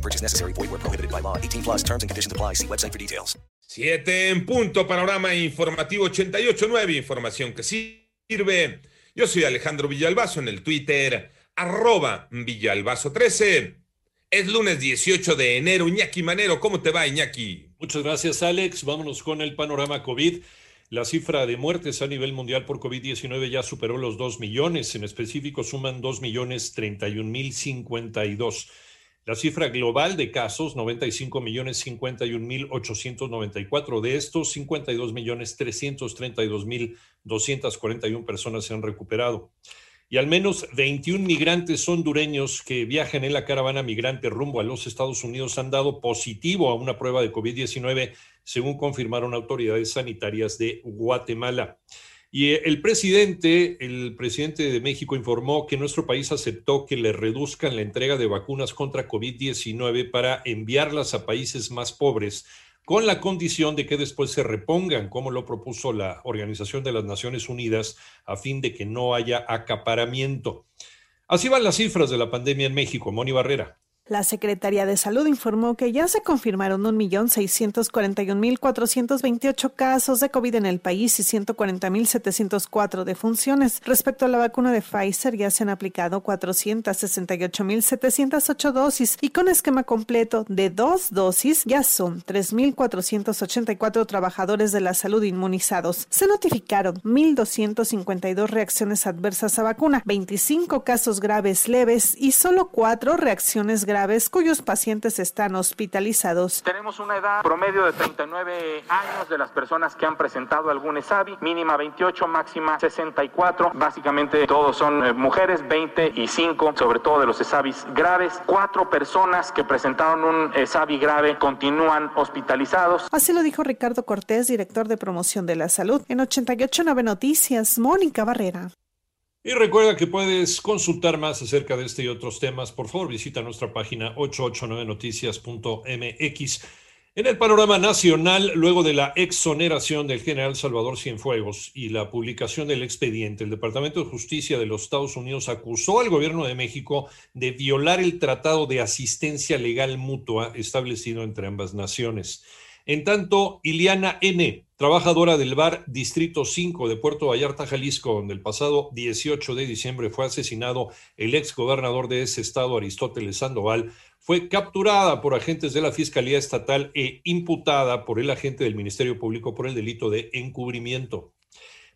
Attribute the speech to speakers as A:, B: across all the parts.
A: No purchase necessary. Void where prohibited by law. 18 plus terms and conditions apply. See website for details.
B: Siete en punto, panorama informativo 88.9, información que sirve. Yo soy Alejandro Villalbazo en el Twitter, arroba Villalbazo13. Es lunes 18 de enero. Iñaki Manero, ¿cómo te va, Iñaki?
C: Muchas gracias, Alex. Vámonos con el panorama COVID. La cifra de muertes a nivel mundial por COVID-19 ya superó los 2 millones. En específico, suman 2 millones 31 mil 52. La cifra global de casos, 95 millones 51 mil 894. De estos, 52 millones 332 mil 241 personas se han recuperado y al menos 21 migrantes hondureños que viajan en la caravana migrante rumbo a los Estados Unidos han dado positivo a una prueba de COVID-19, según confirmaron autoridades sanitarias de Guatemala. Y el presidente, el presidente de México informó que nuestro país aceptó que le reduzcan la entrega de vacunas contra COVID-19 para enviarlas a países más pobres con la condición de que después se repongan, como lo propuso la Organización de las Naciones Unidas, a fin de que no haya acaparamiento. Así van las cifras de la pandemia en México. Moni Barrera.
D: La Secretaría de Salud informó que ya se confirmaron 1.641.428 casos de COVID en el país y 140.704 defunciones. Respecto a la vacuna de Pfizer, ya se han aplicado 468.708 dosis y con esquema completo de dos dosis ya son 3.484 trabajadores de la salud inmunizados. Se notificaron 1.252 reacciones adversas a vacuna, 25 casos graves leves y solo 4 reacciones graves cuyos pacientes están hospitalizados.
E: Tenemos una edad promedio de 39 años de las personas que han presentado algún ESAVI, mínima 28, máxima 64. Básicamente todos son eh, mujeres, 20 y 5, sobre todo de los ESAVIs graves. Cuatro personas que presentaron un ESAVI grave continúan hospitalizados.
D: Así lo dijo Ricardo Cortés, director de promoción de la salud. En 889 Noticias, Mónica Barrera.
C: Y recuerda que puedes consultar más acerca de este y otros temas. Por favor, visita nuestra página 889noticias.mx. En el panorama nacional, luego de la exoneración del general Salvador Cienfuegos y la publicación del expediente, el Departamento de Justicia de los Estados Unidos acusó al gobierno de México de violar el Tratado de Asistencia Legal Mutua establecido entre ambas naciones. En tanto, Iliana N., trabajadora del bar Distrito 5 de Puerto Vallarta, Jalisco, donde el pasado 18 de diciembre fue asesinado el ex gobernador de ese estado, Aristóteles Sandoval, fue capturada por agentes de la Fiscalía Estatal e imputada por el agente del Ministerio Público por el delito de encubrimiento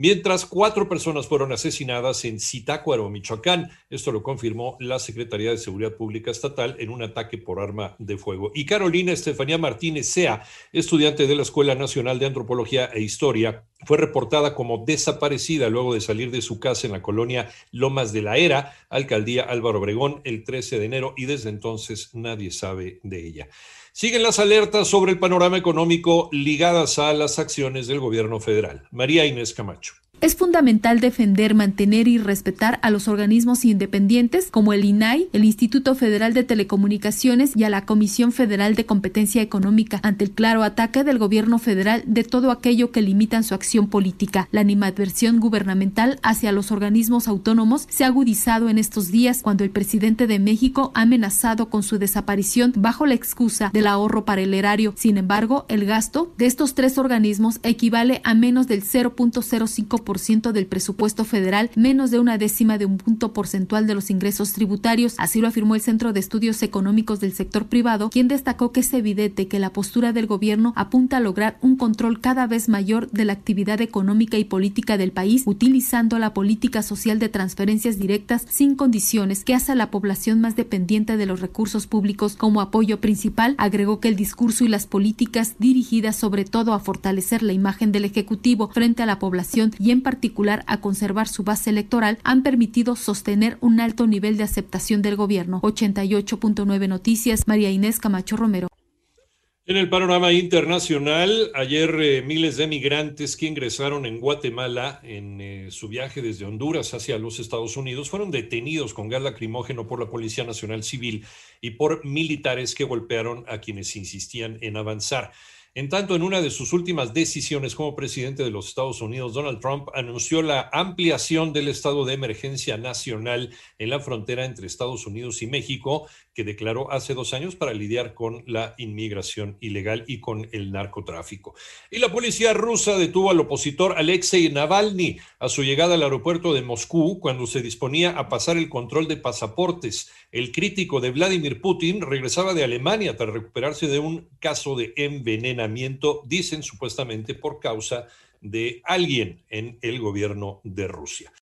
C: mientras cuatro personas fueron asesinadas en Zitácuaro, Michoacán. Esto lo confirmó la Secretaría de Seguridad Pública Estatal en un ataque por arma de fuego. Y Carolina Estefanía Martínez Sea, estudiante de la Escuela Nacional de Antropología e Historia, fue reportada como desaparecida luego de salir de su casa en la colonia Lomas de la Era, alcaldía Álvaro Obregón, el 13 de enero y desde entonces nadie sabe de ella. Siguen las alertas sobre el panorama económico ligadas a las acciones del gobierno federal. María Inés Camacho.
F: Es fundamental defender, mantener y respetar a los organismos independientes como el INAI, el Instituto Federal de Telecomunicaciones y a la Comisión Federal de Competencia Económica ante el claro ataque del gobierno federal de todo aquello que limitan su acción política. La animadversión gubernamental hacia los organismos autónomos se ha agudizado en estos días cuando el presidente de México ha amenazado con su desaparición bajo la excusa del ahorro para el erario. Sin embargo, el gasto de estos tres organismos equivale a menos del 0.05% del presupuesto federal, menos de una décima de un punto porcentual de los ingresos tributarios. Así lo afirmó el Centro de Estudios Económicos del Sector Privado, quien destacó que es evidente que la postura del gobierno apunta a lograr un control cada vez mayor de la actividad económica y política del país, utilizando la política social de transferencias directas sin condiciones que hace a la población más dependiente de los recursos públicos como apoyo principal. Agregó que el discurso y las políticas dirigidas sobre todo a fortalecer la imagen del Ejecutivo frente a la población y particular a conservar su base electoral, han permitido sostener un alto nivel de aceptación del gobierno. 88.9 Noticias, María Inés Camacho Romero.
C: En el panorama internacional, ayer eh, miles de migrantes que ingresaron en Guatemala en eh, su viaje desde Honduras hacia los Estados Unidos fueron detenidos con gas lacrimógeno por la Policía Nacional Civil y por militares que golpearon a quienes insistían en avanzar. En tanto, en una de sus últimas decisiones como presidente de los Estados Unidos, Donald Trump anunció la ampliación del estado de emergencia nacional en la frontera entre Estados Unidos y México, que declaró hace dos años para lidiar con la inmigración ilegal y con el narcotráfico. Y la policía rusa detuvo al opositor Alexei Navalny a su llegada al aeropuerto de Moscú cuando se disponía a pasar el control de pasaportes. El crítico de Vladimir Putin regresaba de Alemania tras recuperarse de un caso de envenenamiento, dicen supuestamente por causa de alguien en el gobierno de Rusia.